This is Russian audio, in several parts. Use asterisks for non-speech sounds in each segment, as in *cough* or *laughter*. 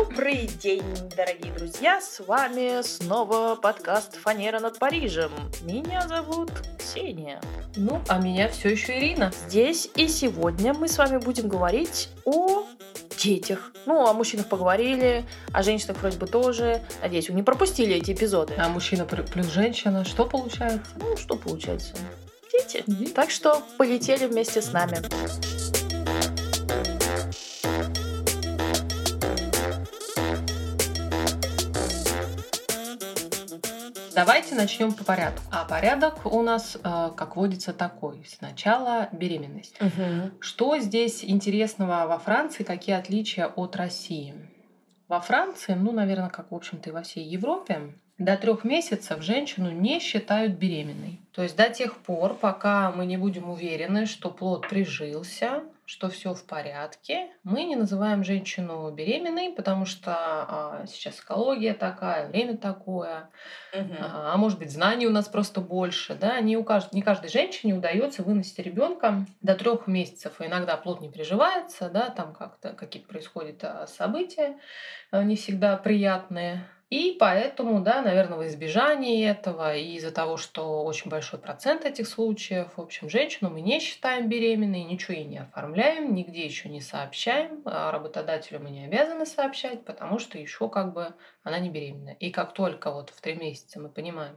Добрый день, дорогие друзья! С вами снова подкаст «Фанера над Парижем». Меня зовут Ксения. Ну, а меня все еще Ирина. Здесь и сегодня мы с вами будем говорить о детях. Ну, о мужчинах поговорили, о женщинах вроде бы тоже. Надеюсь, вы не пропустили эти эпизоды. А мужчина плюс женщина, что получается? Ну, что получается? Дети. Дети. Так что полетели вместе с нами. Давайте начнем по порядку. А порядок у нас, э, как водится, такой. Сначала беременность. Угу. Что здесь интересного во Франции, какие отличия от России? Во Франции, ну, наверное, как, в общем-то, и во всей Европе, до трех месяцев женщину не считают беременной. То есть до тех пор, пока мы не будем уверены, что плод прижился, что все в порядке. Мы не называем женщину беременной, потому что а, сейчас экология такая, время такое, угу. а, а может быть знаний у нас просто больше, да? Не у каждой, не каждой женщине удается выносить ребенка до трех месяцев, и иногда плод не приживается, да, там как-то какие-то происходят а, события а, не всегда приятные. И поэтому, да, наверное, в избежании этого и из-за того, что очень большой процент этих случаев, в общем, женщину мы не считаем беременной, ничего ей не оформляем, нигде еще не сообщаем, а работодателю мы не обязаны сообщать, потому что еще как бы она не беременна. И как только вот в три месяца мы понимаем,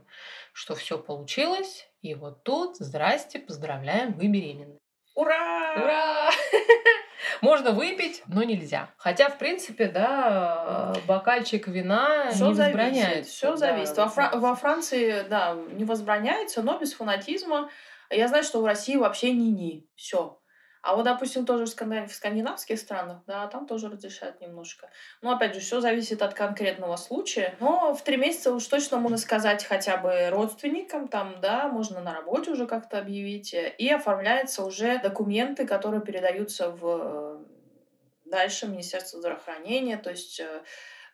что все получилось, и вот тут, здрасте, поздравляем, вы беременны. Ура! Ура! *laughs* Можно выпить, но нельзя. Хотя, в принципе, да, бокальчик вина Всё не зависит, возбраняется. Все да, зависит. Во, Фра- во Франции, да, не возбраняется, но без фанатизма. Я знаю, что в России вообще ни-ни. Все. А вот, допустим, тоже в, скандин... в скандинавских странах, да, там тоже разрешают немножко. Но, опять же, все зависит от конкретного случая. Но в три месяца уж точно можно сказать хотя бы родственникам, там, да, можно на работе уже как-то объявить. И оформляются уже документы, которые передаются в э, дальше Министерство здравоохранения, то есть э,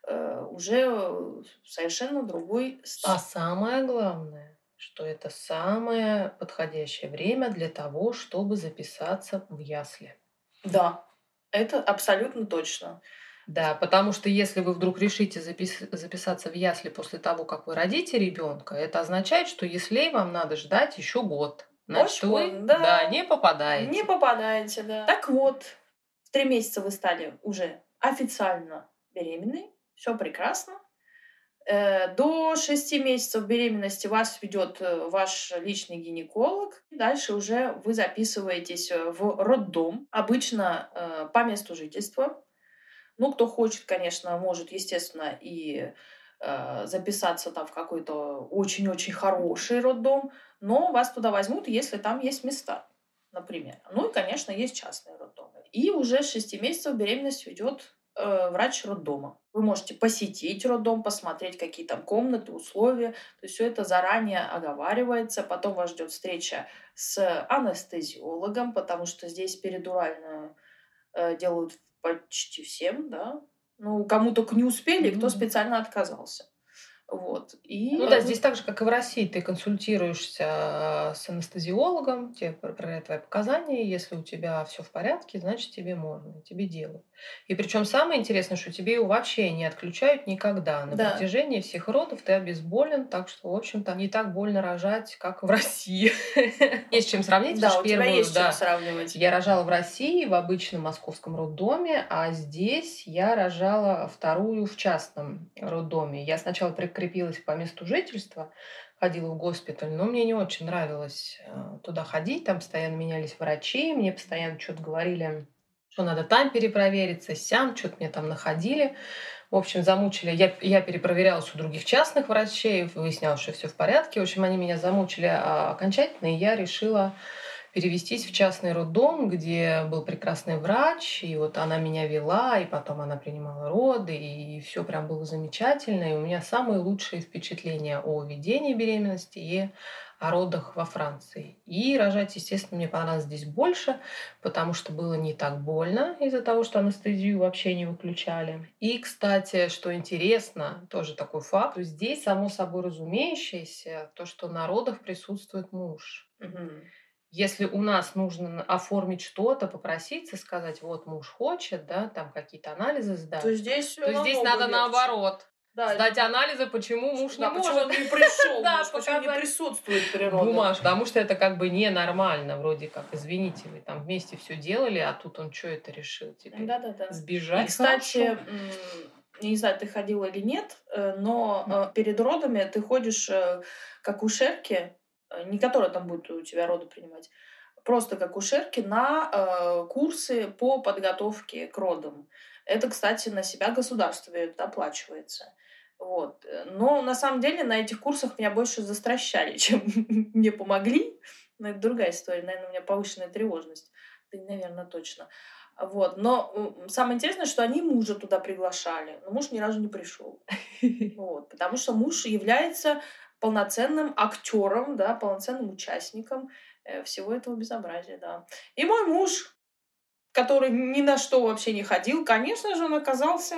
э, уже совершенно другой А статус. самое главное, что это самое подходящее время для того, чтобы записаться в ясли. Да, это абсолютно точно. Да, потому что если вы вдруг решите запис- записаться в ясли после того, как вы родите ребенка, это означает, что яслей вам надо ждать еще год. Значит, Очень вы год, да. да, не попадаете. Не попадаете, да. Так вот, в три месяца вы стали уже официально беременной, все прекрасно. Э, До шести месяцев беременности вас ведет э, ваш личный гинеколог. Дальше уже вы записываетесь э, в роддом, обычно по месту жительства. Ну, кто хочет, конечно, может, естественно, и записаться там в какой-то очень-очень хороший роддом, но вас туда возьмут, если там есть места, например. Ну и, конечно, есть частные роддомы. И уже с 6 месяцев беременность ведет э, врач роддома. Вы можете посетить роддом, посмотреть, какие там комнаты, условия. То есть все это заранее оговаривается. Потом вас ждет встреча с анестезиологом, потому что здесь передуральную э, делают почти всем, да. Ну, кому только не успели, кто специально отказался. Вот. И Ну да, здесь так же, как и в России, ты консультируешься с анестезиологом, тебе проверяют твои показания, если у тебя все в порядке, значит тебе можно, тебе делают. И причем самое интересное, что тебе его вообще не отключают никогда. На Да. протяжении всех родов ты обезболен, так что, в общем-то, не так больно рожать, как в России. *laughs* Есть чем сравнить, да, у тебя есть чем сравнивать. я рожала в России в обычном московском роддоме, а здесь я рожала вторую в частном роддоме. Я сначала прикрепилась по месту жительства, ходила в госпиталь, но мне не очень нравилось э, туда ходить. Там постоянно менялись врачи, мне постоянно что-то говорили, что надо там перепровериться, сям, что-то мне там находили. В общем, замучили. Я, я перепроверялась у других частных врачей, выяснялось, что все в порядке. В общем, они меня замучили а, окончательно, и я решила перевестись в частный роддом, где был прекрасный врач, и вот она меня вела, и потом она принимала роды, и все прям было замечательно. И у меня самые лучшие впечатления о ведении беременности и о родах во Франции. И рожать, естественно, мне понравилось здесь больше, потому что было не так больно из-за того, что анестезию вообще не выключали. И, кстати, что интересно, тоже такой факт, то здесь само собой разумеющееся, то, что на родах присутствует муж. Если у нас нужно оформить что-то, попроситься, сказать, вот муж хочет, да, там какие-то анализы сдать, То здесь, то здесь надо легче. наоборот. Да, Сдать анализы, почему муж да, не почему может. он не пришел, *laughs* Да, муж, почему не присутствует природа. Бумаж, потому что это как бы ненормально, вроде как, извините, вы там вместе все делали, а тут он что это решил теперь? Да-да-да. Сбежать? И, кстати, не знаю, ты ходила или нет, э, но э, перед родами ты ходишь э, к акушерке, э, не которая там будет у тебя роды принимать, просто к акушерке на э, курсы по подготовке к родам. Это, кстати, на себя государство оплачивается. Вот. Но на самом деле на этих курсах меня больше застращали, *laughs* чем мне помогли. Но это другая история. Наверное, у меня повышенная тревожность. Да, наверное, точно. Вот. Но самое интересное, что они мужа туда приглашали, но муж ни разу не пришел. *laughs* Вот. Потому что муж является полноценным актером, да, полноценным участником э, всего этого безобразия, да. И мой муж, который ни на что вообще не ходил, конечно же, он оказался,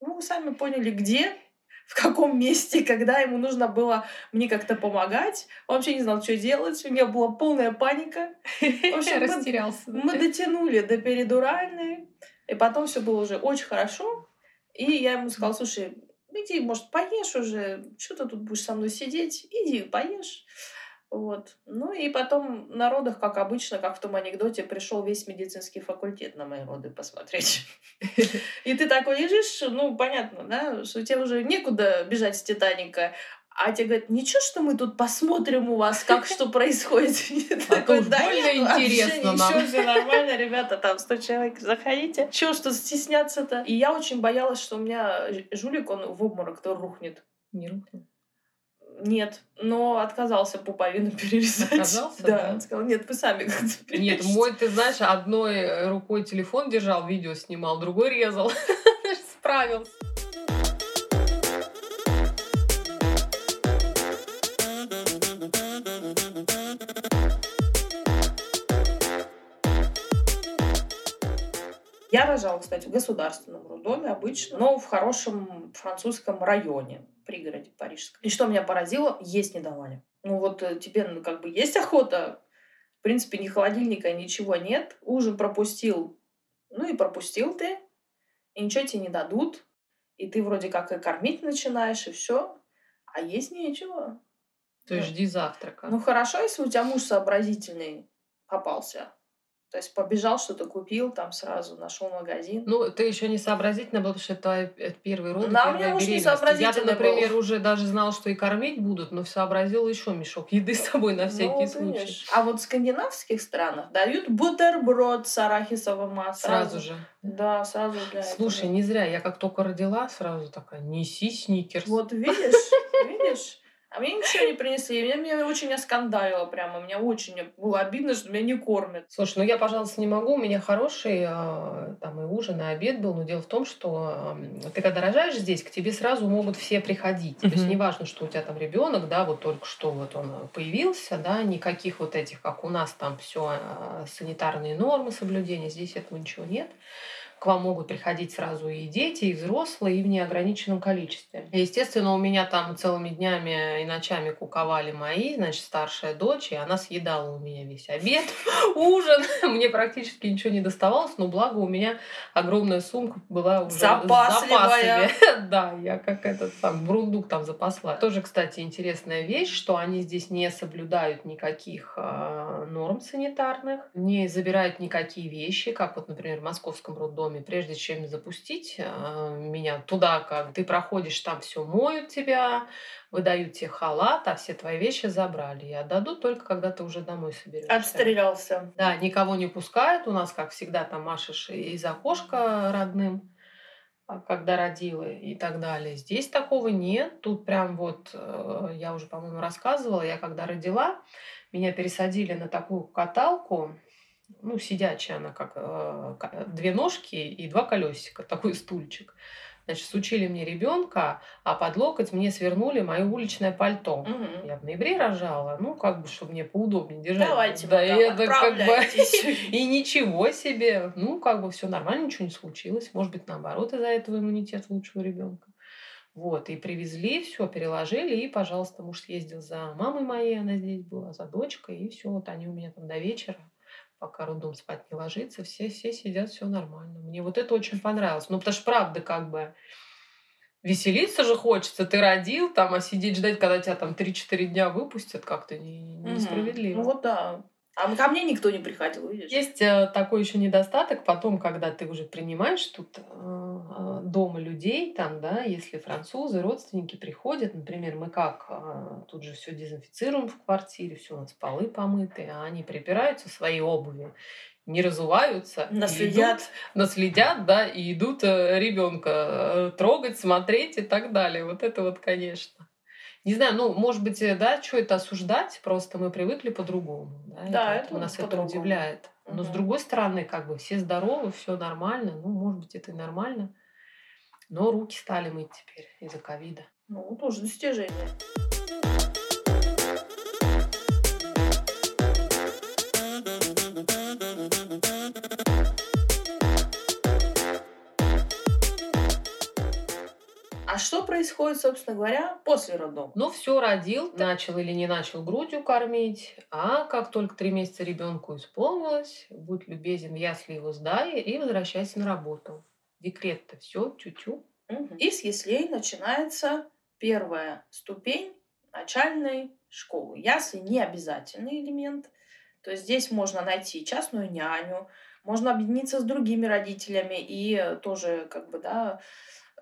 ну, вы сами поняли, где, *laughs* в каком месте, когда ему нужно было мне как-то помогать. Он вообще не знал, что делать, у меня была полная паника. *laughs* В общем, мы- Растерялся. да? мы дотянули до передуральной, и потом все было уже очень хорошо. И я ему сказала, слушай, иди, может, поешь уже, что ты тут будешь со мной сидеть, иди поешь. Вот. Ну и потом на родах, как обычно, как в том анекдоте, пришел весь медицинский факультет на мои роды посмотреть. *laughs* И ты такой лежишь, ну, понятно, да, что тебе уже некуда бежать с Титаника. А тебе говорят, ничего, что мы тут посмотрим у вас, как что происходит. *laughs* А такой, «Да нет, вообще интересно ничего, нам». все нормально, ребята, там 100 человек, заходите. Чего что стесняться-то? И я очень боялась, что у меня жулик, он в обморок-то рухнет. Не рухнул. Нет, но отказался пуповину *laughs* перерезать. Отказался, Да, да? он сказал, нет, вы сами как-то Нет, перережьте». мой, ты знаешь, одной рукой телефон держал, видео снимал, другой резал. *laughs* Справился. Я рожала, кстати, в государственном роддоме обычно, но в хорошем французском районе, пригороде парижском. И что меня поразило, есть не давали. Ну вот э, тебе ну, как бы есть охота, в принципе, ни холодильника, ничего нет, ужин пропустил, ну и пропустил ты, и ничего тебе не дадут, и ты вроде как и кормить начинаешь, и все, а есть нечего. То есть жди завтрака. Ну хорошо, если у тебя муж сообразительный попался. То есть побежал, что-то купил, там сразу нашел магазин. Ну, ты еще не сообразительно был, потому что это первые роды, Да, у меня первая муж не. Я-то, сообразительный например, был. уже даже знал, что и кормить будут, но сообразил еще мешок еды с собой на всякий Ну, случай. видишь. А вот в скандинавских странах дают бутерброд с арахисовым маслом. Сразу же. Да, сразу для Слушай, этого. не зря. Я как только родила, сразу такая, неси сникерс. Вот видишь, видишь? А мне ничего не принесли. Меня, меня очень оскандалило прямо. Мне очень было обидно, что меня не кормят. Слушай, ну я, пожалуйста, не могу. У меня хороший э, там и ужин, и обед был. Но дело в том, что ты когда рожаешь здесь, к тебе сразу могут все приходить. То есть неважно, что у тебя там ребенок, да, вот только что вот он появился, да, никаких вот этих, как у нас там все санитарные нормы соблюдения, здесь этого ничего нет. К вам могут приходить сразу и дети, и взрослые, и в неограниченном количестве. Естественно, у меня там целыми днями и ночами куковали мои, значит, старшая дочь, и она съедала у меня весь обед, *laughs* ужин. Мне практически ничего не доставалось, но благо у меня огромная сумка была уже Запасливая. *laughs* Да, я как этот там брундук там запасла. Тоже, кстати, интересная вещь, что они здесь не соблюдают никаких а, норм санитарных, не забирают никакие вещи, как вот, например, в московском роддоме, прежде чем запустить а, меня туда, как ты проходишь, там все моют тебя, выдают тебе халат, а все твои вещи забрали. И отдадут только, когда ты уже домой соберешься. Отстрелялся. Да, никого не пускают. У нас, как всегда, там машешь из окошка родным, а, когда родила и так далее. Здесь такого нет. Тут прям вот, э, я уже, по-моему, рассказывала, я когда родила, меня пересадили на такую каталку, ну, сидячая она, как э, две ножки и два колесика, *laughs* такой стульчик. Значит, сучили мне ребенка, а под локоть мне свернули мое уличное пальто. Мгм. Я в ноябре рожала, ну, как бы, чтобы мне поудобнее держать. Давайте, да, это как бы... *laughs* И ничего себе. Ну, как бы все нормально, ничего не случилось. Может быть, наоборот, из-за этого иммунитет лучшего ребенка. Вот, и привезли, все переложили, и, пожалуйста, муж съездил за мамой моей, она здесь была, за дочкой, и все, вот они у меня там до вечера, пока роддом спать не ложится, все, все сидят, все нормально. Мне вот это очень понравилось. Ну, потому что, правда, как бы, веселиться же хочется. Ты родил там, а сидеть ждать, когда тебя там 3-4 дня выпустят, как-то несправедливо. Ну вот да. А ко мне никто не приходил, видишь? Есть э, такой еще недостаток потом, когда ты уже принимаешь тут э, э, дома людей, там, да, если французы, родственники приходят, например, мы как, тут же все дезинфицируем в квартире, все у нас полы помыты, а они припираются своей обуви, не разуваются. Наследят. Идут, наследят, да, и идут ребенка трогать, смотреть и так далее. Вот это вот, конечно. Не знаю, ну, может быть, э, да, что это осуждать, просто мы привыкли по-другому. Да, да это, это нас это удивляет. Но угу. с другой стороны, как бы все здоровы, все нормально. Ну, может быть, это и нормально. Но руки стали мыть теперь из-за ковида. Ну, тоже достижение. Что происходит, собственно говоря, после роддома? Ну, все родил, начал или не начал грудью кормить, а как только три месяца ребенку исполнилось, будь любезен, ясли его сдай и возвращайся на работу. Декрет-то все, тю-тю. Угу. И с яслей начинается первая ступень начальной школы. Ясли не обязательный элемент. То есть здесь можно найти частную няню, можно объединиться с другими родителями и тоже как бы, да,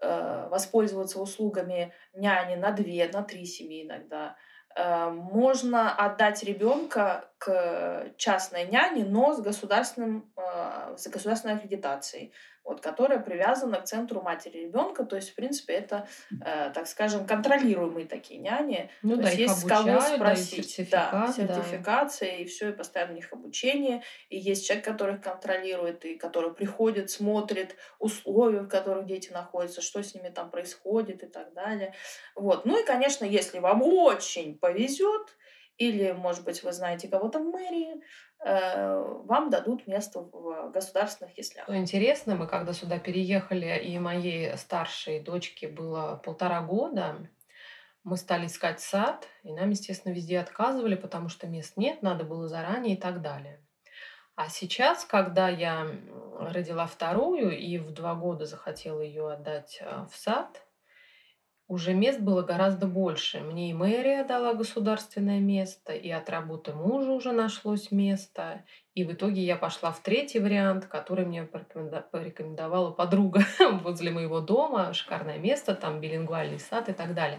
воспользоваться услугами няни на две, на три семьи иногда. Э, можно отдать ребенка к частной няне, но с, государственным, э, с государственной аккредитацией вот, которая привязана к центру матери ребенка. То есть, в принципе, это, э, так скажем, контролируемые такие няни. Ну, то да, есть, есть с кого спросить. Да, сертификация, да. и все, и постоянно у них обучение. И есть человек, который их контролирует, и который приходит, смотрит условия, в которых дети находятся, что с ними там происходит и так далее. Вот. Ну и, конечно, если вам очень повезет, или, может быть, вы знаете кого-то в мэрии, Э, вам дадут место в государственных яслях. Интересно, мы когда сюда переехали, и моей старшей дочке было полтора года, мы стали искать сад, и нам, естественно, везде отказывали, потому что мест нет, надо было заранее и так далее. А сейчас, когда я родила вторую и в два года захотела ее отдать э, в сад, уже мест было гораздо больше. Мне и мэрия дала государственное место, и от работы мужа уже нашлось место. И в итоге я пошла в третий вариант, который мне порекомендовала подруга *laughs* возле моего дома. Шикарное место, там билингвальный сад и так далее.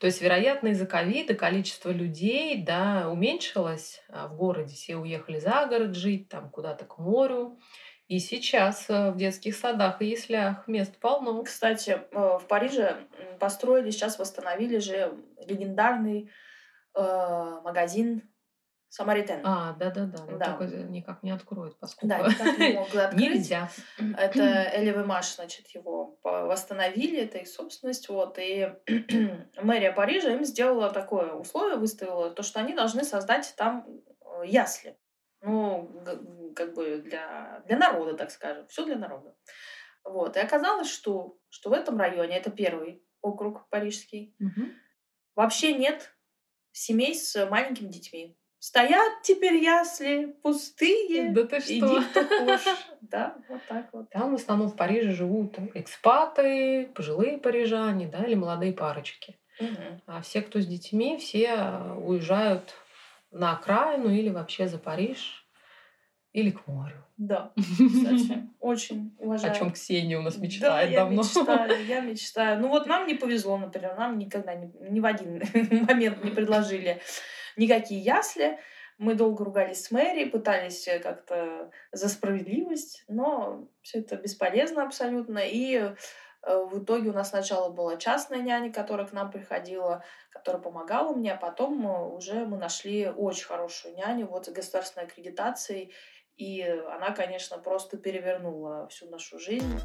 То есть, вероятно, из-за ковида количество людей да, уменьшилось а в городе. Все уехали за город жить, там куда-то к морю. И сейчас э, в детских садах и яслях мест полно. Кстати, э, в Париже построили, сейчас восстановили же легендарный э, магазин Самаритен. А, да-да-да. Но да. только никак не откроют, поскольку да, никак не могут *laughs* открыть. Нельзя. Это Элевемаш, значит, его восстановили, это их собственность. Вот, и *clears throat* мэрия Парижа им сделала такое условие, выставила, то, что они должны создать там ясли. Ну, как бы для, для народа, так скажем. Все для народа. Вот. И оказалось, что, что в этом районе, это первый округ парижский, угу. вообще нет семей с маленькими детьми. Стоят теперь ясли пустые. Да ты что? Иди, кто хочешь. *laughs* Да, вот так вот. Там в основном в Париже живут экспаты, пожилые парижане, да, или молодые парочки. Угу. А все, кто с детьми, все уезжают на окраину или вообще за Париж или к морю. Да, *laughs* кстати, очень уважаю. О чем Ксения у нас мечтает да, давно. Я мечтаю, *laughs* я мечтаю. Ну вот нам не повезло, например, нам никогда ни, ни в один *laughs* момент не предложили никакие ясли. Мы долго ругались с мэрией, пытались как-то за справедливость, но все это бесполезно абсолютно. И Э, в итоге у нас сначала была частная няня, которая к нам приходила, которая помогала мне, а потом уже мы нашли очень хорошую няню вот с государственной аккредитацией, и она, конечно, просто перевернула всю нашу жизнь.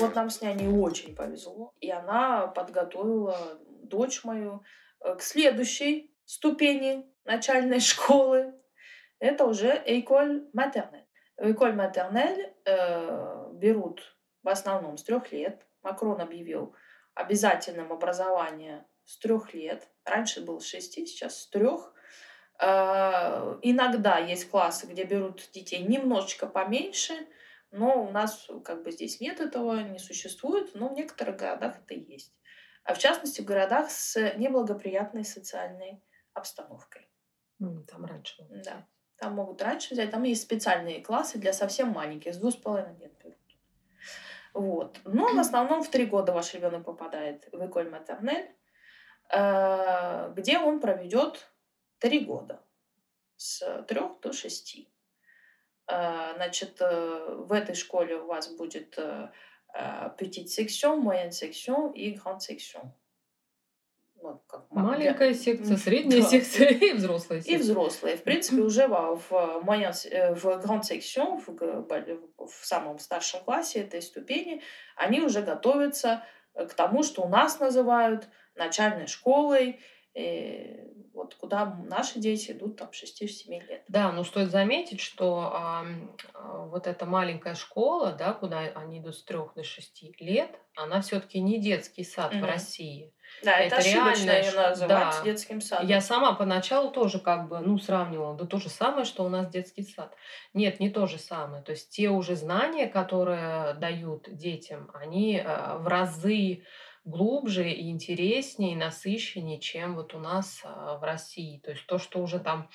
Вот нам с няней очень повезло, и она подготовила дочь мою э, к следующей ступени начальной школы, это уже maternelle. В école maternelle э, берут в основном с трех лет. Макрон объявил обязательным образование с трех лет. Раньше было с шести, сейчас с трех. Э, иногда есть классы, где берут детей немножечко поменьше, но у нас как бы здесь нет этого, не существует, но в некоторых городах это есть. А в частности в городах с неблагоприятной социальной обстановкой. Там раньше. Да. Там могут раньше взять. Там есть специальные классы для совсем маленьких, с двух с половиной лет берут. Вот. Но в основном в три года ваш ребенок попадает в Эколь Матернель, э, где он проведет три года с трех до шести. Э, значит, э, в этой школе у вас будет petite section, moyenne section и grande section ну, как Маленькая для... секция, средняя *laughs* да. секция и взрослая секция. И взрослые. В принципе, уже в, в, моя, э, в Grand Section, в, в самом старшем классе этой ступени, они уже готовятся к тому, что у нас называют начальной школой, и вот куда наши дети идут там 6-7 лет. Да, но стоит заметить, что а, вот эта маленькая школа, да, куда они идут с 3 до 6 лет, она все-таки не детский сад угу. в России. Да, это, это ошибочно ее называть да. детским садом. Я сама поначалу тоже как бы, ну, сравнивала, да то же самое, что у нас детский сад. Нет, не то же самое. То есть те уже знания, которые дают детям, они э, в разы глубже и интереснее, и насыщеннее, чем вот у нас э, в России. То есть то, что уже там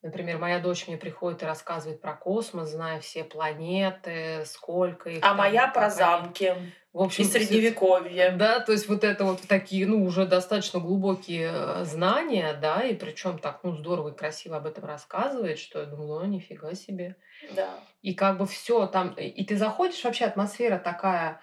Например, моя дочь мне приходит и рассказывает про космос, зная все планеты, сколько их. А там, моя про замки. В общем, и средневековье. *laughs* Да, то есть вот это вот такие, ну, уже достаточно глубокие э, знания, да, и причем так, ну, здорово и красиво об этом рассказывает, что я думаю, ну, нифига себе. Да. И как бы все там, и ты заходишь, вообще атмосфера такая,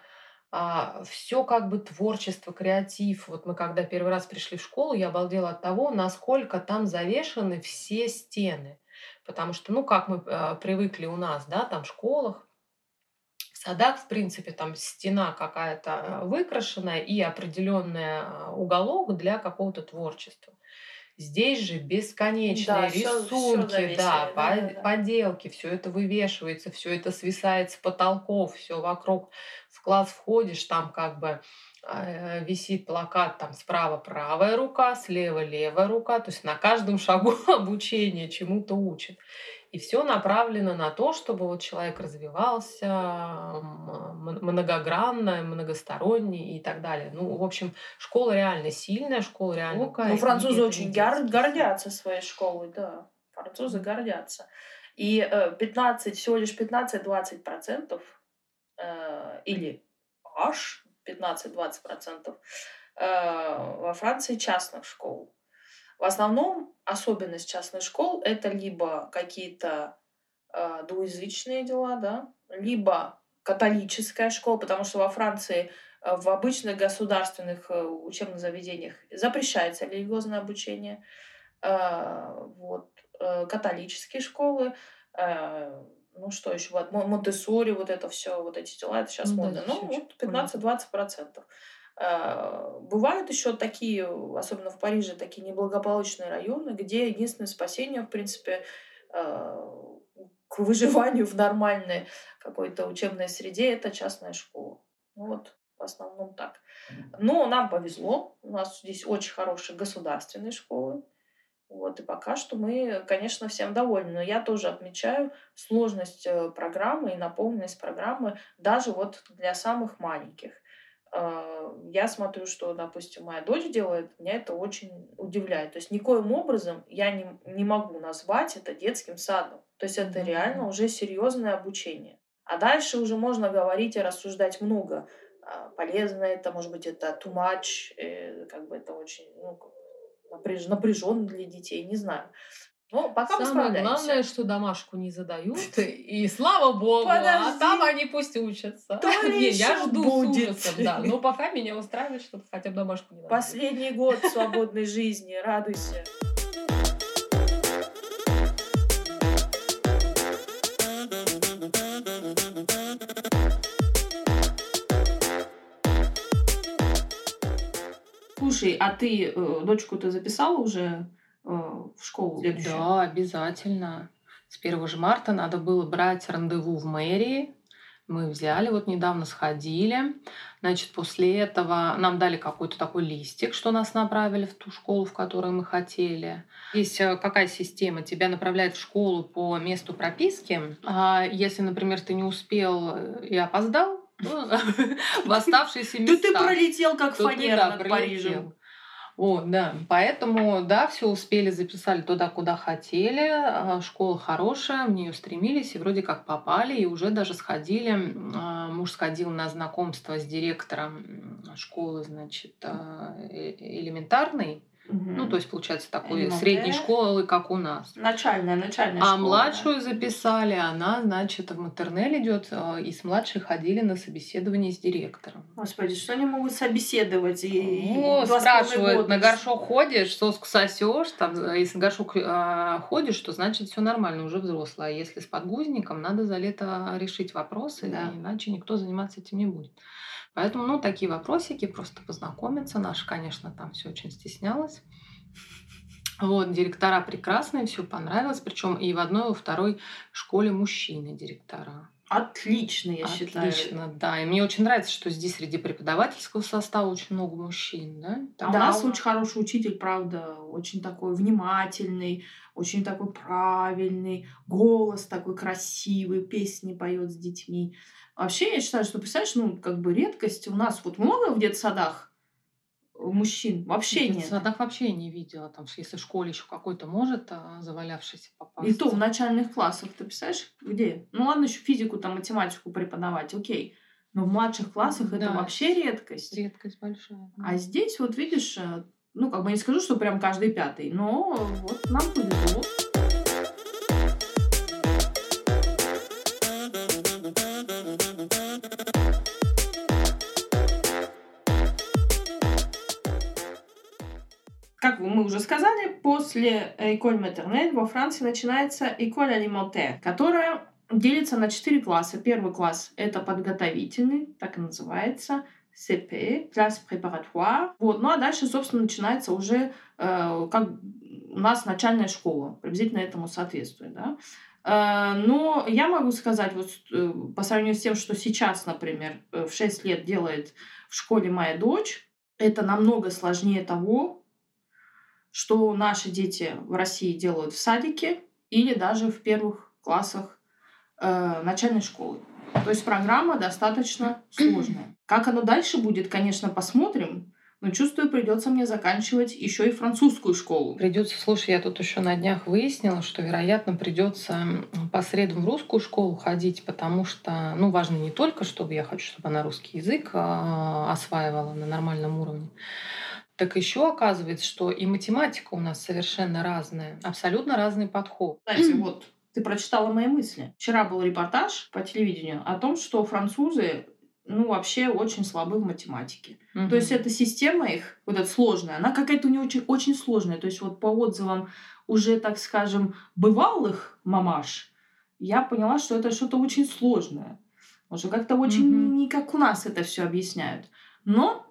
а, все как бы творчество, креатив. Вот мы когда первый раз пришли в школу, я обалдела от того, насколько там завешаны все стены. Потому что, ну, как мы э, привыкли у нас, да, там в школах, садах, в принципе, там стена какая-то выкрашенная и определенный уголок для какого-то творчества. Здесь же бесконечные да, рисунки, всё, всё да, да, да, поделки, все это вывешивается, все это свисает с потолков, все вокруг. В класс входишь, там как бы э, висит плакат, там справа правая рука, слева левая рука, то есть на каждом шагу *laughs* обучения чему-то учат. И все направлено на то, чтобы вот человек развивался многогранно, многосторонне и так далее. Ну, в общем, школа реально сильная, школа реально... Ну, французы очень гор- гордятся своей школой, да. Французы гордятся. И 15, э, всего лишь 15-20 процентов э, или аж 15-20 процентов э, во Франции частных школ. В основном особенность частных школ это либо какие-то э, двуязычные дела, да, либо католическая школа, потому что во Франции э, в обычных государственных э, учебных заведениях запрещается религиозное обучение. Э, вот, э, католические школы, э, ну что еще, вот, Монтессори, вот это все, вот эти дела, это сейчас ну, модно. Да, ну, вот 15-20 процентов. А, бывают еще такие, особенно в Париже, такие неблагополучные районы, где единственное спасение, в принципе, а, к выживанию в нормальной какой-то учебной среде это частная школа. Ну вот, в основном так. Но нам повезло. У нас здесь очень хорошие государственные школы. Вот, и пока что мы, конечно, всем довольны. Но я тоже отмечаю сложность э, программы и наполненность программы даже вот для самых маленьких. А, я смотрю, что, допустим, моя дочь делает, меня это очень удивляет. То есть никоим образом я не, не могу назвать это детским садом. То есть это mm-hmm. реально уже серьезное обучение. А дальше уже можно говорить и рассуждать много. А, полезно это, может быть, это too much, э, как бы это очень ну, напряженно для детей, не знаю. Ну, пока Самое главное, что домашку не задают, и слава богу, а Подожди. а там они пусть учатся. *laughs* Не, я жду будет. с ужасом, да, но пока меня устраивает, что хотя бы домашку не надо. Последний год свободной жизни, радуйся. Слушай, а ты э, дочку ты записала уже в школу следующую? Да, обязательно. С 1 же марта надо было брать рандеву в мэрии. Мы взяли, вот недавно сходили. Значит, после этого нам дали какой-то такой листик, что нас направили в ту школу, в которую мы хотели. Есть э, какая система? Тебя направляет в школу по месту прописки. А если, например, ты не успел и опоздал, то *laughs* *laughs* в оставшиеся места... ты пролетел, как фанера над Парижем. О, да. Поэтому, да, все успели, записали туда, куда хотели. А, школа хорошая, в нее стремились и вроде как попали, и уже даже сходили. А, муж сходил на знакомство с директором школы, значит, а, э, элементарной. Угу. Ну, то есть, получается, такой НМТ. средней школы, как у нас. Начальная, начальная а школа. А младшую записали, она, значит, в матернель идет, э, и с младшей ходили на собеседование с директором. Господи, что они могут собеседовать? И, ну, спрашивают, на горшок ходишь, соску сосешь, там, э, если на горшок э, ходишь, то значит все нормально, уже взрослая. А если с подгузником, надо за лето решить вопросы, да. иначе никто заниматься этим не будет. Поэтому, ну, такие вопросики, просто познакомиться. Наша, конечно, там все очень стеснялась. Вот, директора прекрасные, все понравилось. Причем и в одной, и во второй школе мужчины директора. Отлично, я Отлично, считаю. Отлично, да. И мне очень нравится, что здесь среди преподавательского состава очень много мужчин, да? Там да, у нас очень хороший учитель, правда, очень такой внимательный, очень такой правильный, голос такой красивый, песни поет с детьми. Вообще, я считаю, что, представляешь, ну, как бы редкость у нас вот много в детсадах мужчин вообще в нет. В садах вообще не видела. Там, если в школе еще какой-то может а, завалявшийся попасть. И то в начальных классах, ты представляешь, где? Ну ладно, еще физику, там, математику преподавать, окей. Но в младших классах да. это вообще редкость. Редкость большая. Да. А здесь вот видишь, э, ну как бы не скажу, что прям каждый пятый, но вот нам повезло. Сказали, после École Maternelle во Франции начинается École Alimentaire, которая делится на четыре класса. Первый класс — это подготовительный, так и называется, CP, класс препараtoire. Вот. Ну а дальше, собственно, начинается уже э, как у нас начальная школа, приблизительно этому соответствует. Да? Э, но я могу сказать, вот э, по сравнению с тем, что сейчас, например, э, в 6 лет делает в школе моя дочь, это намного сложнее того, что наши дети в России делают в садике или даже в первых классах э, начальной школы. То есть программа достаточно сложная. *clears throat* Как оно дальше будет, конечно, посмотрим. Но чувствую, придется мне заканчивать еще и французскую школу. Придется, слушай, я тут еще на днях выяснила, что, вероятно, придется по средам в русскую школу ходить, потому что, ну, важно не только, чтобы я хочу, чтобы она русский язык а, осваивала на нормальном уровне, так еще оказывается, что и математика у нас совершенно разная, абсолютно разный подход. Знаете, *clears throat* вот ты прочитала мои мысли. Вчера был репортаж по телевидению о том, что французы ну, вообще очень слабы в математике. Угу. То есть эта система их, вот эта сложная, она какая-то у нее очень, очень сложная. То есть вот по отзывам уже, так скажем, бывалых мамаш, я поняла, что это что-то очень сложное. Уже как-то очень угу. не как у нас это все объясняют. Но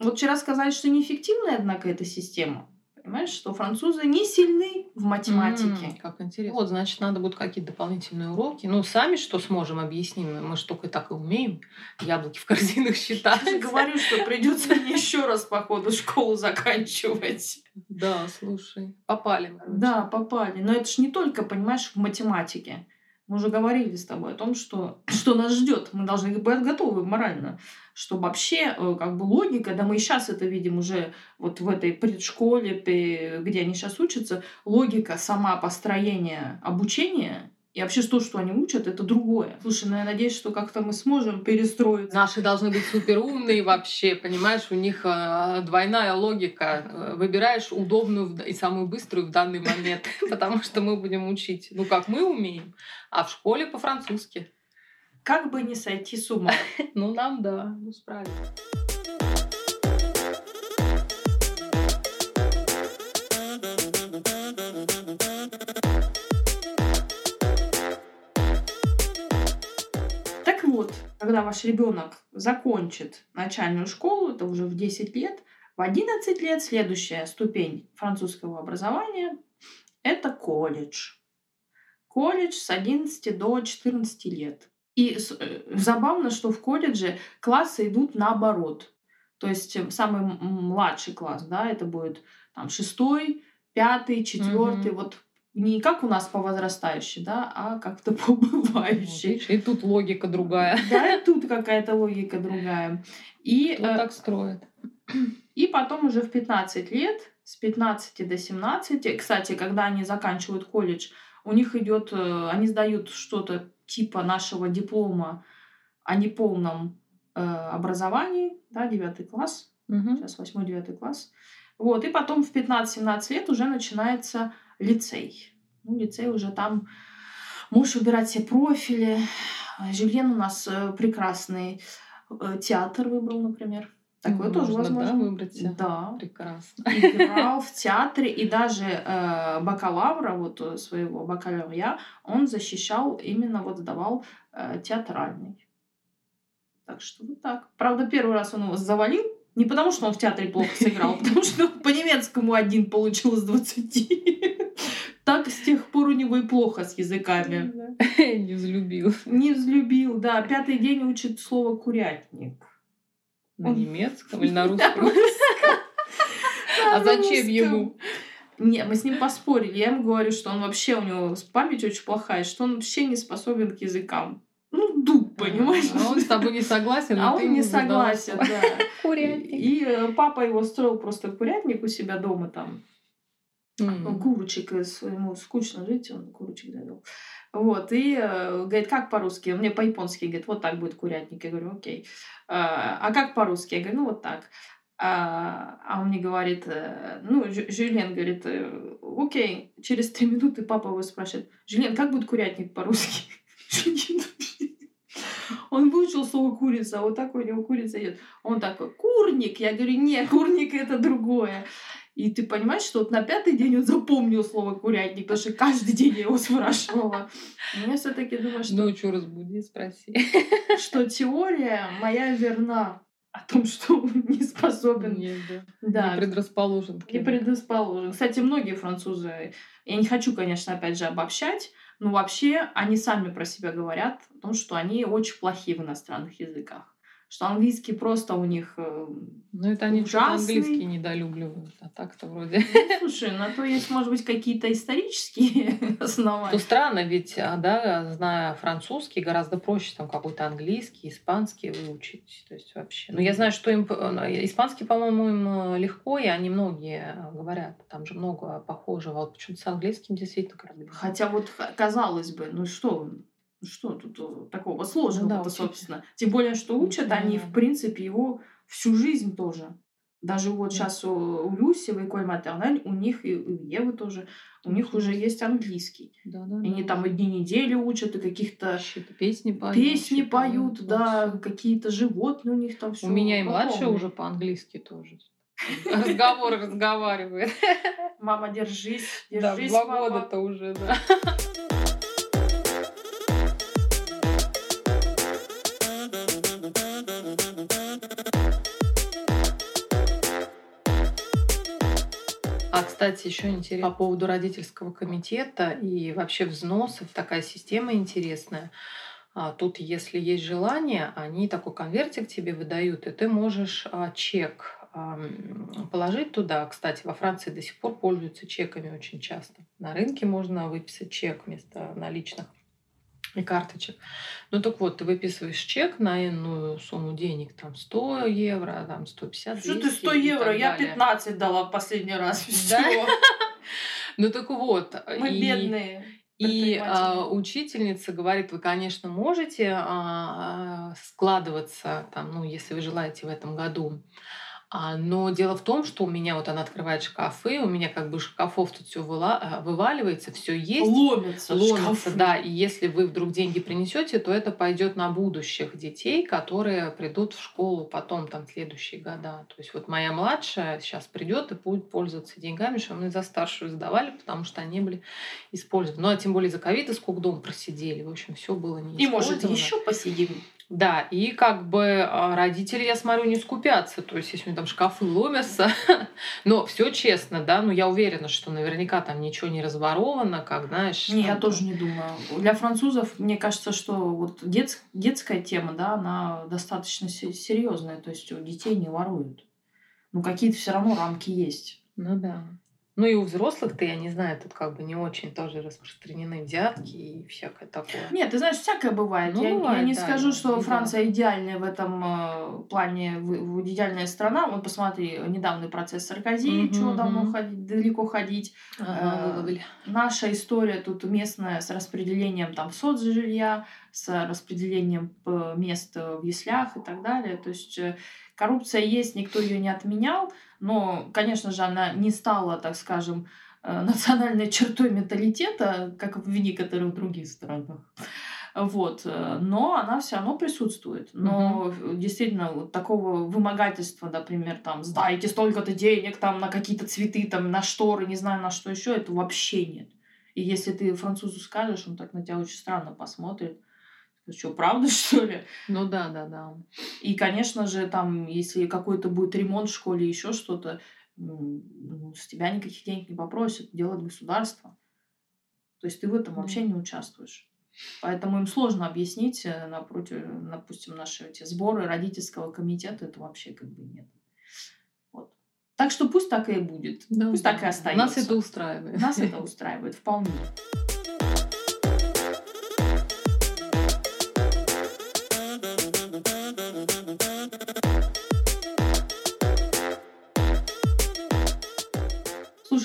вот вчера сказали, что неэффективная, однако, эта система. Понимаешь, что французы не сильны в математике. Mm, как интересно. Вот, значит, надо будут какие-то дополнительные уроки. Ну, сами что сможем, объясним. Мы же только так и умеем яблоки в корзинах *laughs* считать. Я говорю, что придется мне еще раз, походу, школу заканчивать. Да, слушай, попали. Да, попали. Но это ж не только, понимаешь, в математике. Мы уже говорили с тобой о том, что, *clears throat* что нас ждет. Мы должны быть готовы морально. Что вообще, э, как бы логика, да мы и сейчас это видим уже вот в этой предшколе, где они сейчас учатся, логика сама построения обучения и вообще то, что они учат, это другое. Слушай, ну я надеюсь, что как-то мы сможем перестроить. Наши должны быть суперумные вообще, понимаешь, у них э, двойная логика. Э, выбираешь удобную и самую быструю в данный момент, *laughs* потому что мы будем учить, ну как мы умеем, а в школе по-французски. Как бы не сойти с ума. *laughs* Ну нам да, ну справимся. Когда ваш ребенок закончит начальную школу, это уже в 10 лет, В 11 лет следующая ступень французского образования – это колледж. Колледж с 11 до 14 лет. И э, забавно, что в колледже классы идут наоборот. То есть э, самый младший класс, да, это будет там шестой, пятый, четвертый, mm-hmm. вот не как у нас по возрастающей, да, а как-то *laughs* по убывающей. Вот, и тут логика другая. Да, и тут какая-то логика другая. И, Кто э, так строит? *clears throat* И потом уже в 15 лет, с 15 до 17, кстати, когда они заканчивают колледж, у них идет, э, они сдают что-то типа нашего диплома о неполном э, образовании, да, 9 класс, угу. сейчас 8-9 класс. Вот, и потом в 15-17 лет уже начинается лицей. Ну, лицей уже там можешь выбирать все профили. Жюльен у нас э, прекрасный э, театр выбрал, например. Такое Можно, тоже возможно. Да, выбрать. Да. Прекрасно. Играл в театре, и даже э, бакалавра, вот э, своего бакалавра, он защищал, именно вот сдавал э, театральный. Так что вот так. Правда, первый раз он его завалил, не потому что он в театре плохо сыграл, а потому что по немецкому один получил из двадцати. Так с тех пор у него и плохо с языками. *laughs* Не взлюбил. Не взлюбил, да. Пятый день учит слово «курятник». На немецком *laughs* или на русском? А зачем ему? Не, мы с ним поспорили. Я ему говорю, что он вообще, у него память очень плохая, что он вообще не способен к языкам. Ну, дуб, понимаешь? А он с тобой не согласен, а он не согласен, да. *laughs* Курятник. И э, папа его строил просто курятник у себя дома там. Mm. Курочек, ему скучно жить, он курочек довел. Вот, и э, говорит, как по-русски? Мне по-японски говорит, вот так будет курятник. Я говорю, окей. А, а как по-русски? Я говорю, ну вот так. А, а он мне говорит, э, ну, Жюльен говорит, э, окей, через три минуты папа его спрашивает, Жюльен, как будет курятник по-русски? *laughs* Он выучил слово курица, вот такой у него курица идет. Он такой, курник. Я говорю, не, курник это другое. И ты понимаешь, что вот на пятый день он запомнил слово курятник, потому что каждый день я его спрашивала. Я все-таки думаю, что... Ночью разбуди, спроси. Что теория моя верна о том, что он не способен. Нет, да. да. Не предрасположен. Не предрасположен. Кстати, многие французы, я не хочу, конечно, опять же обобщать, но вообще они сами про себя говорят о том, что они очень плохие в иностранных языках что английский просто у них э, Ну, это они ужасный. английский недолюбливают, а так-то вроде... Ну, слушай, на то есть, может быть, какие-то исторические *laughs* основания. То странно, ведь, а, да, зная французский, гораздо проще там какой-то английский, испанский выучить. То есть вообще... Ну, я знаю, что им... Э, испанский, по-моему, им э, легко, и они многие говорят. Там же много похожего. Вот почему-то с английским действительно. Хотя вот, казалось бы, ну что, что тут э, такого сложного-то, ну, да, собственно. Тем более, что учат да. они, в принципе, его всю жизнь тоже. Даже вот да. сейчас у, у Люси в Эколь Матерналь, у них и у Евы тоже, у них уже есть английский. Да, да, и они там одни недели учат, и каких-то песни поют. Песни поют, да, какие-то животные у них там все. У меня и младшая уже по-английски тоже. Разговоры разговаривает. Мама, держись, держись, Да, два года-то уже, да. Кстати, еще интересно по поводу родительского комитета и вообще взносов. Такая система интересная. А, тут, если есть желание, они такой конвертик тебе выдают, и ты можешь а, чек положить туда. Кстати, во Франции до сих пор пользуются чеками очень часто. На рынке можно выписать чек вместо наличных и карточек. Ну так вот, ты выписываешь чек на иную сумму денег, там 100 евро, там 150, 200 Что ты 100 евро? Я 15 дала в последний раз. Да? *laughs* Ну так вот. Мы и... бедные. И а, учительница говорит, вы, конечно, можете а, складываться, там, ну, если вы желаете в этом году, но дело в том, что у меня вот она открывает шкафы, у меня как бы шкафов тут все а, вываливается, все есть. Ломится. Ломится, да. И если вы вдруг деньги принесете, то это пойдет на будущих детей, которые придут в школу потом, там, следующие года. То есть вот моя младшая сейчас придет и будет пользоваться деньгами, что мы за старшую сдавали, потому что они были использованы. Ну, а тем более за ковид и сколько дома просидели. В общем, все было не И, может, еще посидим. Да, и как бы а, родители, я смотрю, не скупятся. То есть, если, там шкафы ломятся. *laughs* Но все честно, да, но я уверена, что наверняка там ничего не разворовано, как знаешь. Не, я тоже не думаю. Для французов, мне кажется, что вот дет, детская тема, да, она достаточно серьезная. То есть у детей не воруют. Ну, какие-то все равно рамки есть. Ну да. Ну и у взрослых-то, я не знаю, тут как бы не очень тоже распространены взятки и всякое такое. Нет, ты знаешь, всякое бывает. Ну, я, бывает, я не да, скажу, что Франция да. идеальная в этом э, плане, идеальная страна. Вот посмотри, недавний процесс Саркози, угу, чего давно ходить, далеко ходить. Ага, э, наша история тут местная с распределением там соцжилья, с распределением мест в яслях и так далее. То есть э, коррупция есть, никто ее не отменял. Но, конечно же, она не стала, так скажем, э, национальной чертой менталитета, как в некоторых других странах. Вот. Э, но она все равно присутствует. Но угу. действительно, вот такого вымогательства, например, там, сдайте столько-то денег там, на какие-то цветы, там, на шторы, не знаю, на что еще, это вообще нет. И если ты французу скажешь, он так на тебя очень странно посмотрит. Что, правда, *laughs* что ли? Ну да, да, да. И, конечно же, там, если какой-то будет ремонт в школе, еще что-то, ну, с тебя никаких денег не попросят, делать государство. То есть ты в этом вообще не участвуешь. Поэтому им сложно объяснить, э, напротив, допустим, наши эти сборы родительского комитета, это вообще как бы нет. Вот. Так что пусть так и будет. Да, пусть да. так и остается. Нас это устраивает. Нас это *laughs* устраивает вполне.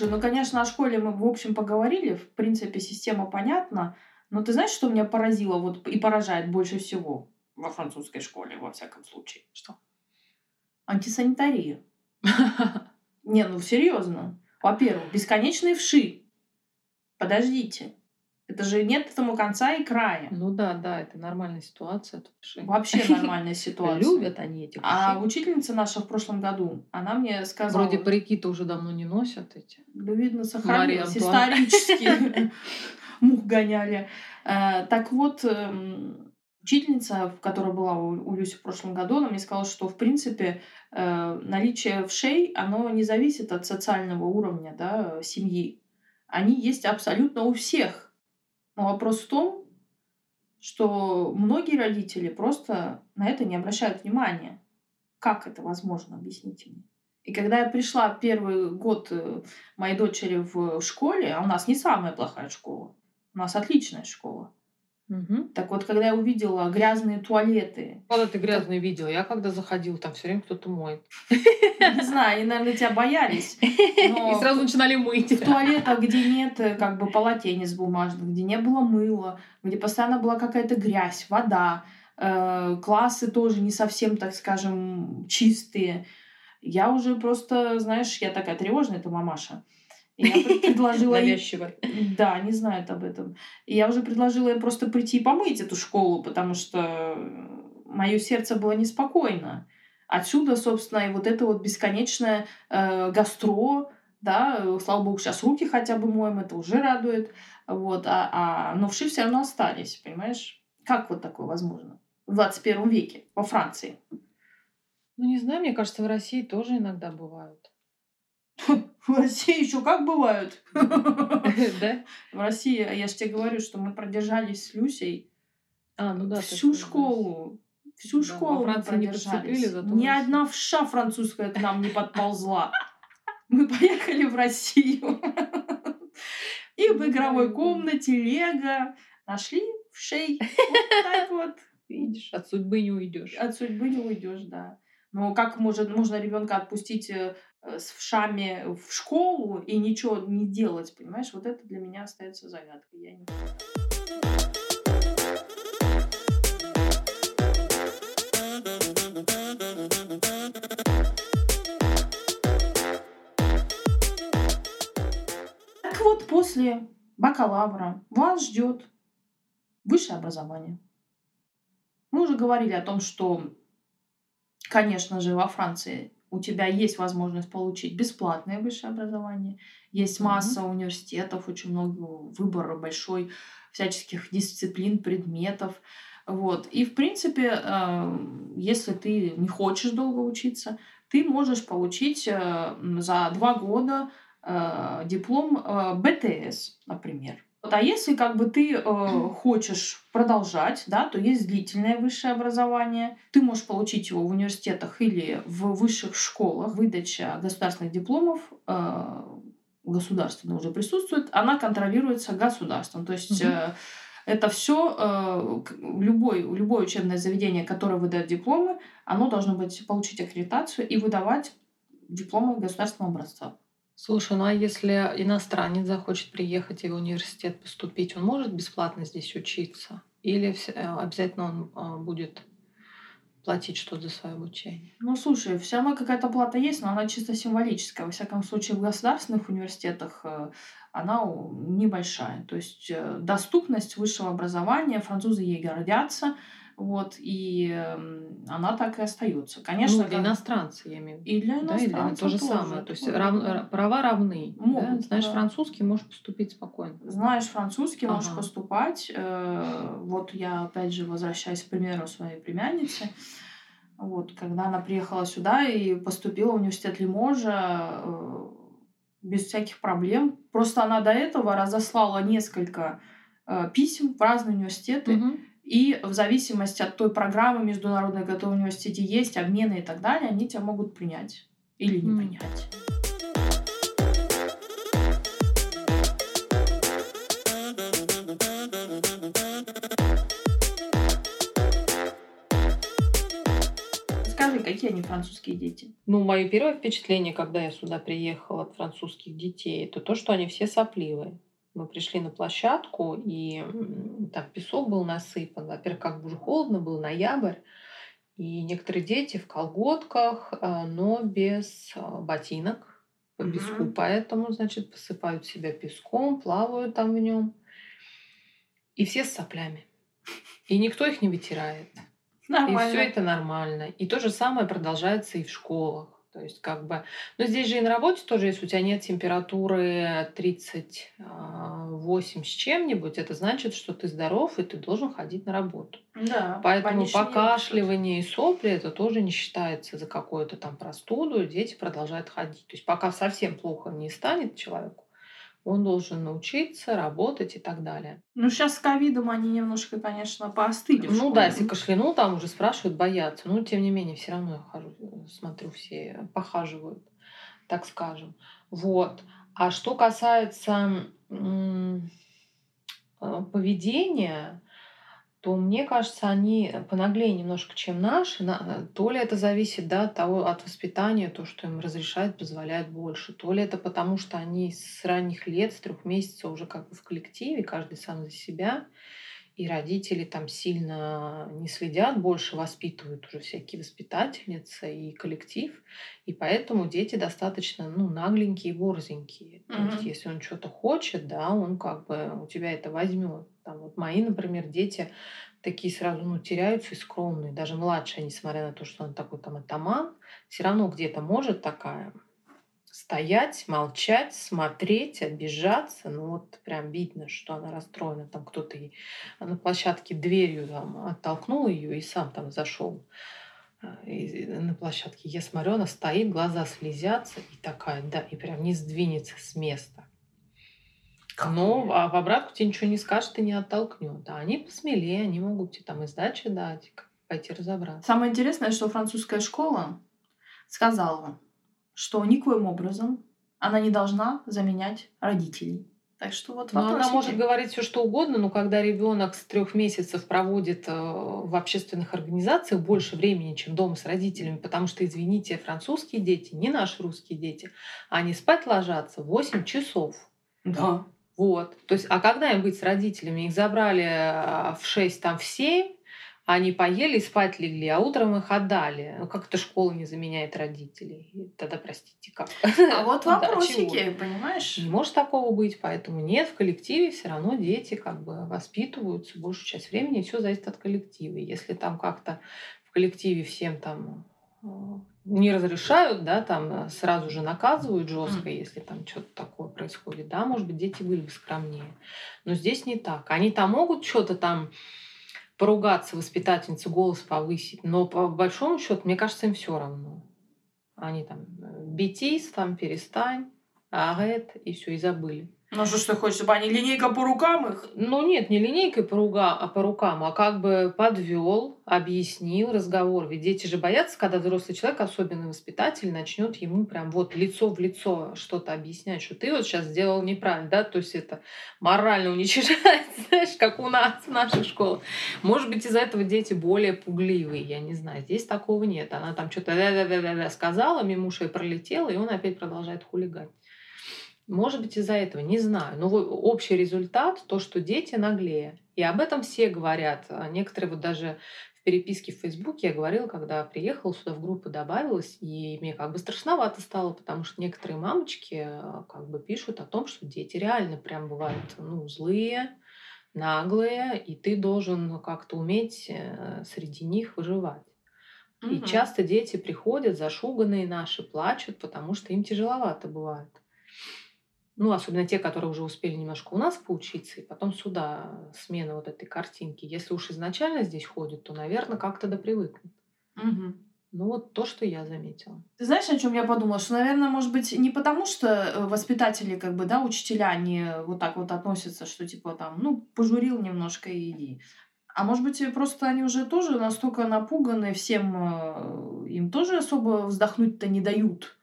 Слушай, ну, конечно, о школе мы, в общем, поговорили. В принципе, система понятна. Но ты знаешь, что меня поразило вот, и поражает больше всего во французской школе, во всяком случае? Что? Антисанитария. *laughs* Не, ну серьезно. Во-первых, бесконечные вши. Подождите. Это же нет этому конца и края. Ну да, да, это нормальная ситуация. Вообще нормальная *laughs* ситуация. Любят они этих А учительница наша в прошлом году, она мне сказала... Вроде парики-то уже давно не носят эти. Да, видно, сохранились исторически. *laughs* Мух гоняли. Э, так вот, эм, учительница, которая была у Люси в прошлом году, она мне сказала, что, в принципе, э, наличие вшей, оно не зависит от социального уровня да, семьи. Они есть абсолютно у всех но вопрос в том, что многие родители просто на это не обращают внимания. Как это возможно, объясните мне. И когда я пришла первый год э, моей дочери в школе, а у нас не самая плохая школа, у нас отличная школа, Угу. Так вот, когда я увидела грязные туалеты. Когда ты грязные так... видела? Я когда заходила, там все время кто-то моет. Не знаю, они, наверное, тебя боялись. И сразу начинали мыть. В туалетах, где нет э, как бы полотенец бумажных, где не было мыла, где постоянно была какая-то грязь, вода, э, классы тоже не совсем, так скажем, чистые. Я уже просто, знаешь, я такая тревожная, это мамаша. Я *laughs* предложила... Навязчиво. Да, не знают об этом. И я уже предложила им просто прийти и помыть эту школу, потому что мое сердце было неспокойно. Отсюда, собственно, и вот это вот бесконечное э, гастро, да, слава богу, сейчас руки хотя бы моем, это уже радует, вот, а, а но вши все равно остались, понимаешь? Как вот такое возможно в 21 веке во Франции? Ну, не знаю, мне кажется, в России тоже иногда бывают. *laughs* В России еще как бывают. *laughs* Да? В России, я же тебе говорю, что мы продержались с Люсей а, ну да, всю школу. Всю школу мы продержались. Ни одна вша французская к нам не подползла. Мы поехали в Россию. И в игровой комнате Лего нашли вшей. Вот так вот. Видишь, от судьбы не уйдешь. От судьбы не уйдешь, да. Но как может, можно ребенка отпустить э, с вшами в школу и ничего не делать, понимаешь? Вот это для меня остается загадкой. Я не... Так вот, после бакалавра вас ждет высшее образование. Мы уже говорили о том, что Конечно же, во Франции у тебя есть возможность получить бесплатное высшее образование. Есть масса mm-hmm. университетов, очень много выбора большой всяческих дисциплин, предметов. Вот. И, в принципе, э, если ты не хочешь долго учиться, ты можешь получить э, за два года э, диплом БТС, например. А если как бы ты э, хочешь продолжать, да, то есть длительное высшее образование. Ты можешь получить его в университетах или в высших школах. Выдача государственных дипломов э, государственно уже присутствует, она контролируется государством. То есть э, это все э, любой, любое учебное заведение, которое выдает дипломы, оно должно быть получить аккредитацию и выдавать дипломы государственного образца. Слушай, ну а если иностранец захочет приехать и в университет поступить, он может бесплатно здесь учиться? Или э, обязательно он а, будет платить что-то за свое обучение? Ну, слушай, все равно какая-то плата есть, но она чисто символическая. Во всяком случае, в государственных университетах э, она небольшая. То есть э, доступность высшего образования, французы ей гордятся, вот, и она так и остается. Конечно, ну, для как... иностранцев, я имею в виду. И для иностранцев да, и для... то же тоже. самое. То есть рав... права равны. Могут, да? Знаешь да. французский, можешь поступить спокойно. Знаешь французский, ага. можешь поступать. Э, вот я, опять же, возвращаюсь к примеру своей племянницы. Вот, когда она приехала сюда и поступила в университет Лиможа э, без всяких проблем. Просто она до этого разослала несколько э, писем в разные университеты. Угу и в зависимости от той программы международной, которая в университете есть, обмены и так далее, они тебя могут принять или не mm. принять. Скажи, какие они французские дети? Ну, мое первое впечатление, когда я сюда приехала от французских детей, это то, что они все сопливые. Мы пришли на площадку, и там песок был насыпан. Во-первых, как бы уже холодно, был ноябрь. И некоторые дети в колготках, а, но без а, ботинок по песку. Mm-hmm. Поэтому, значит, посыпают себя песком, плавают там в нем. И все с соплями. И никто их не вытирает. Нормально. И все это нормально. И то же самое продолжается и в школах. То есть как бы... Но здесь же и на работе тоже, если у тебя нет температуры 38 а, с чем-нибудь, это значит, что ты здоров, и ты должен ходить на работу. Да, Поэтому покашливание и сопли это тоже не считается за какую-то там простуду, дети продолжают ходить. То есть пока совсем плохо не станет человеку, он должен научиться работать и так далее. Ну, сейчас с ковидом они немножко, конечно, поостыли. Ну да, если кашлянул, там уже спрашивают, боятся. Но, тем не менее, все равно я хожу, смотрю, все похаживают, так скажем. Вот. А что касается э, поведения, то мне кажется, они понаглее немножко, чем наши. То ли это зависит да, от, того, от воспитания, то, что им разрешают, позволяют больше. То ли это потому, что они с ранних лет, с трех месяцев уже как бы в коллективе, каждый сам за себя. И родители там сильно не следят, больше воспитывают уже всякие воспитательницы и коллектив. И поэтому дети достаточно ну, нагленькие и борзенькие. Mm-hmm. То есть, если он что-то хочет, да, он как бы у тебя это возьмет. Там вот мои, например, дети такие сразу ну, теряются и скромные. Даже младшая, несмотря на то, что он такой там атаман, все равно где-то может такая стоять, молчать, смотреть, обижаться. Ну вот прям видно, что она расстроена. Там кто-то ей на площадке дверью там, оттолкнул ее и сам там зашел э, на площадке. Я смотрю, она стоит, глаза слезятся и такая, да, и прям не сдвинется с места. Но а в обратку тебе ничего не скажет и не оттолкнет. А они посмелее, они могут тебе там и сдачи дать, пойти разобраться. Самое интересное, что французская школа сказала, что никоим образом она не должна заменять родителей. Так что вот но она может говорить все что угодно, но когда ребенок с трех месяцев проводит э, в общественных организациях больше времени, чем дома с родителями, потому что, извините, французские дети, не наши русские дети, они спать ложатся 8 часов. Да. Вот. То есть, а когда им быть с родителями? Их забрали а, в 6, там в 7, они поели и спать легли, а утром их отдали. Ну, как это школа не заменяет родителей? Тогда, простите, как? А вот *laughs* вопросики, да, понимаешь? Не может такого быть, поэтому нет, в коллективе все равно дети как бы воспитываются большую часть времени, все зависит от коллектива. Если там как-то в коллективе всем там а, не разрешают, да, там э, сразу же наказывают жестко, если там что-то такое происходит, да, может быть, дети были бы скромнее. Но здесь не так. Они там могут что-то там поругаться, воспитательница голос повысить, но по большому счету, мне кажется, им все равно. Они там бетись, там перестань, агет, и все, и забыли. Ну что ж ты хочешь, чтобы они линейка по рукам их? Ну нет, не линейкой по, руга, а по рукам, а как бы подвел, объяснил разговор. Ведь дети же боятся, когда взрослый человек, особенно воспитатель, начнет ему прям вот лицо в лицо что-то объяснять, что ты вот сейчас сделал неправильно, да, то есть это морально уничижает, *laughs* знаешь, как у нас в наших школах. Может быть, из-за этого дети более пугливые, я не знаю. Здесь такого нет. Она там что-то сказала, мимо пролетела, и он опять продолжает хулигать. Может быть, из-за этого, не знаю. Но общий результат то, что дети наглее. И об этом все говорят. А некоторые вот даже в переписке в Фейсбуке я говорила, когда приехала сюда в группу добавилась, и мне как бы страшновато стало, потому что некоторые мамочки а, как бы пишут о том, что дети реально прям бывают ну, злые, наглые, и ты должен как-то уметь э, среди них выживать. Угу. И часто дети приходят зашуганные наши, плачут, потому что им тяжеловато бывает ну, особенно те, которые уже успели немножко у нас поучиться, и потом сюда смена вот этой картинки. Если уж изначально здесь ходят, то, наверное, как-то допривыкнут. Угу. Ну, вот то, что я заметила. Ты знаешь, о чем я подумала? Что, наверное, может быть, не потому, что э, воспитатели, как бы, да, учителя, они вот так вот относятся, что, типа, там, ну, пожурил немножко и иди. А может быть, просто они уже тоже настолько напуганы всем, э, им тоже особо вздохнуть-то не дают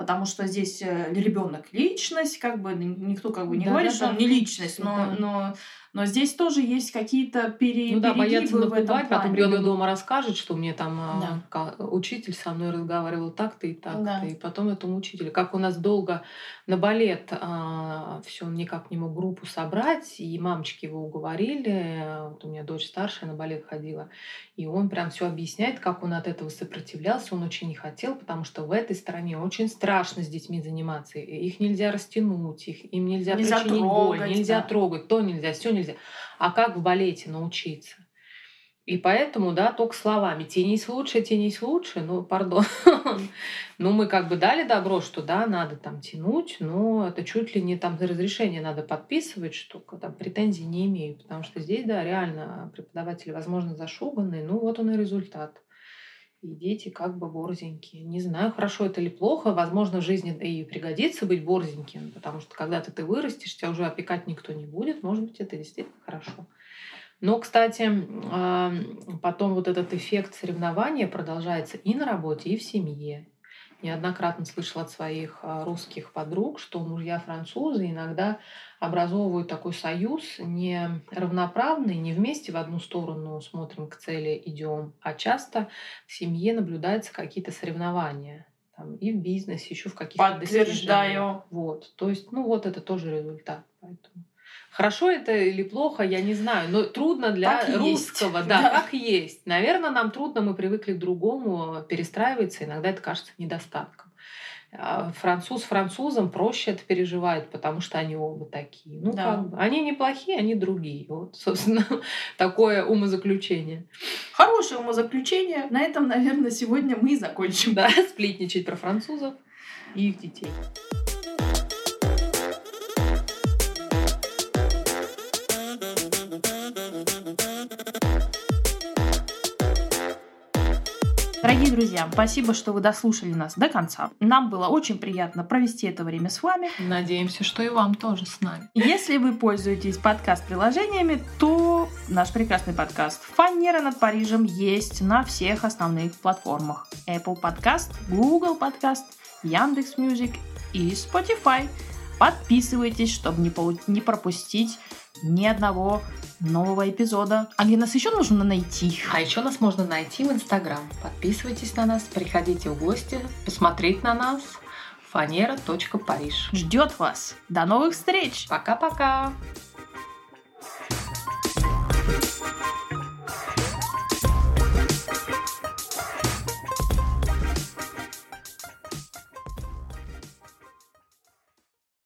потому что здесь э, ребенок личность, как бы никто как бы не да, говорит, да, что да, он не личность, но, да. но но здесь тоже есть какие-то пере... Ну да, боятся напугать, потом ребенок дома расскажет, что мне там а, да. учитель со мной разговаривал так-то и так-то. Да. И потом этому учителю. Как у нас долго на балет а, все он никак не мог группу собрать, и мамочки его уговорили. Вот у меня дочь старшая на балет ходила. И он прям все объясняет, как он от этого сопротивлялся. Он очень не хотел, потому что в этой стране очень страшно с детьми заниматься. Их нельзя растянуть, их, им нельзя, нельзя причинить трогать, боль, нельзя да. трогать, то нельзя, все нельзя. А как в балете научиться? И поэтому, да, только словами. Тенись лучше, тенись лучше. Ну, пардон. *laughs* ну, мы как бы дали добро, что да, надо там тянуть, но это чуть ли не там разрешение надо подписывать, что там претензий не имею. Потому что здесь, да, реально преподаватели, возможно, зашуганные. Ну, вот он и результат. И дети как бы борзенькие. Не знаю, хорошо это или плохо. Возможно, в жизни и пригодится быть борзеньким, потому что когда-то ты вырастешь, тебя уже опекать никто не будет. Может быть, это действительно хорошо. Но, кстати, потом вот этот эффект соревнования продолжается и на работе, и в семье. Неоднократно слышала от своих а, русских подруг, что мужья французы иногда образовывают такой союз не равноправный, не вместе в одну сторону смотрим к цели, идем, а часто в семье наблюдаются какие-то соревнования там, и в бизнесе, еще в каких-то Подтверждаю. Вот. То есть, ну вот это тоже результат. Поэтому. Хорошо это или плохо, я не знаю, но трудно для как русского, есть. Да, да, как есть. Наверное, нам трудно, мы привыкли к другому перестраиваться, иногда это кажется недостатком. А француз французам проще это переживает, потому что они оба такие. Ну, да. как бы. Они неплохие, они другие. Вот, собственно, *laughs* такое умозаключение. Хорошее умозаключение. На этом, наверное, сегодня мы и закончим. Да, сплетничать про французов и их детей. Дорогие друзья, спасибо, что вы дослушали нас до конца. Нам было очень приятно провести это время с вами. Надеемся, что и вам тоже с нами. Если вы пользуетесь подкаст-приложениями, то наш прекрасный подкаст «Фанера над Парижем» есть на всех основных платформах. Apple Podcast, Google Podcast, Яндекс.Music и Spotify. Подписывайтесь, чтобы не, не пропустить ни одного нового эпизода. А где нас еще нужно найти? А еще нас можно найти в Инстаграм. Подписывайтесь на нас, приходите в гости, посмотреть на нас. Фанера.париж. Ждет вас. До новых встреч. Пока-пока. thank you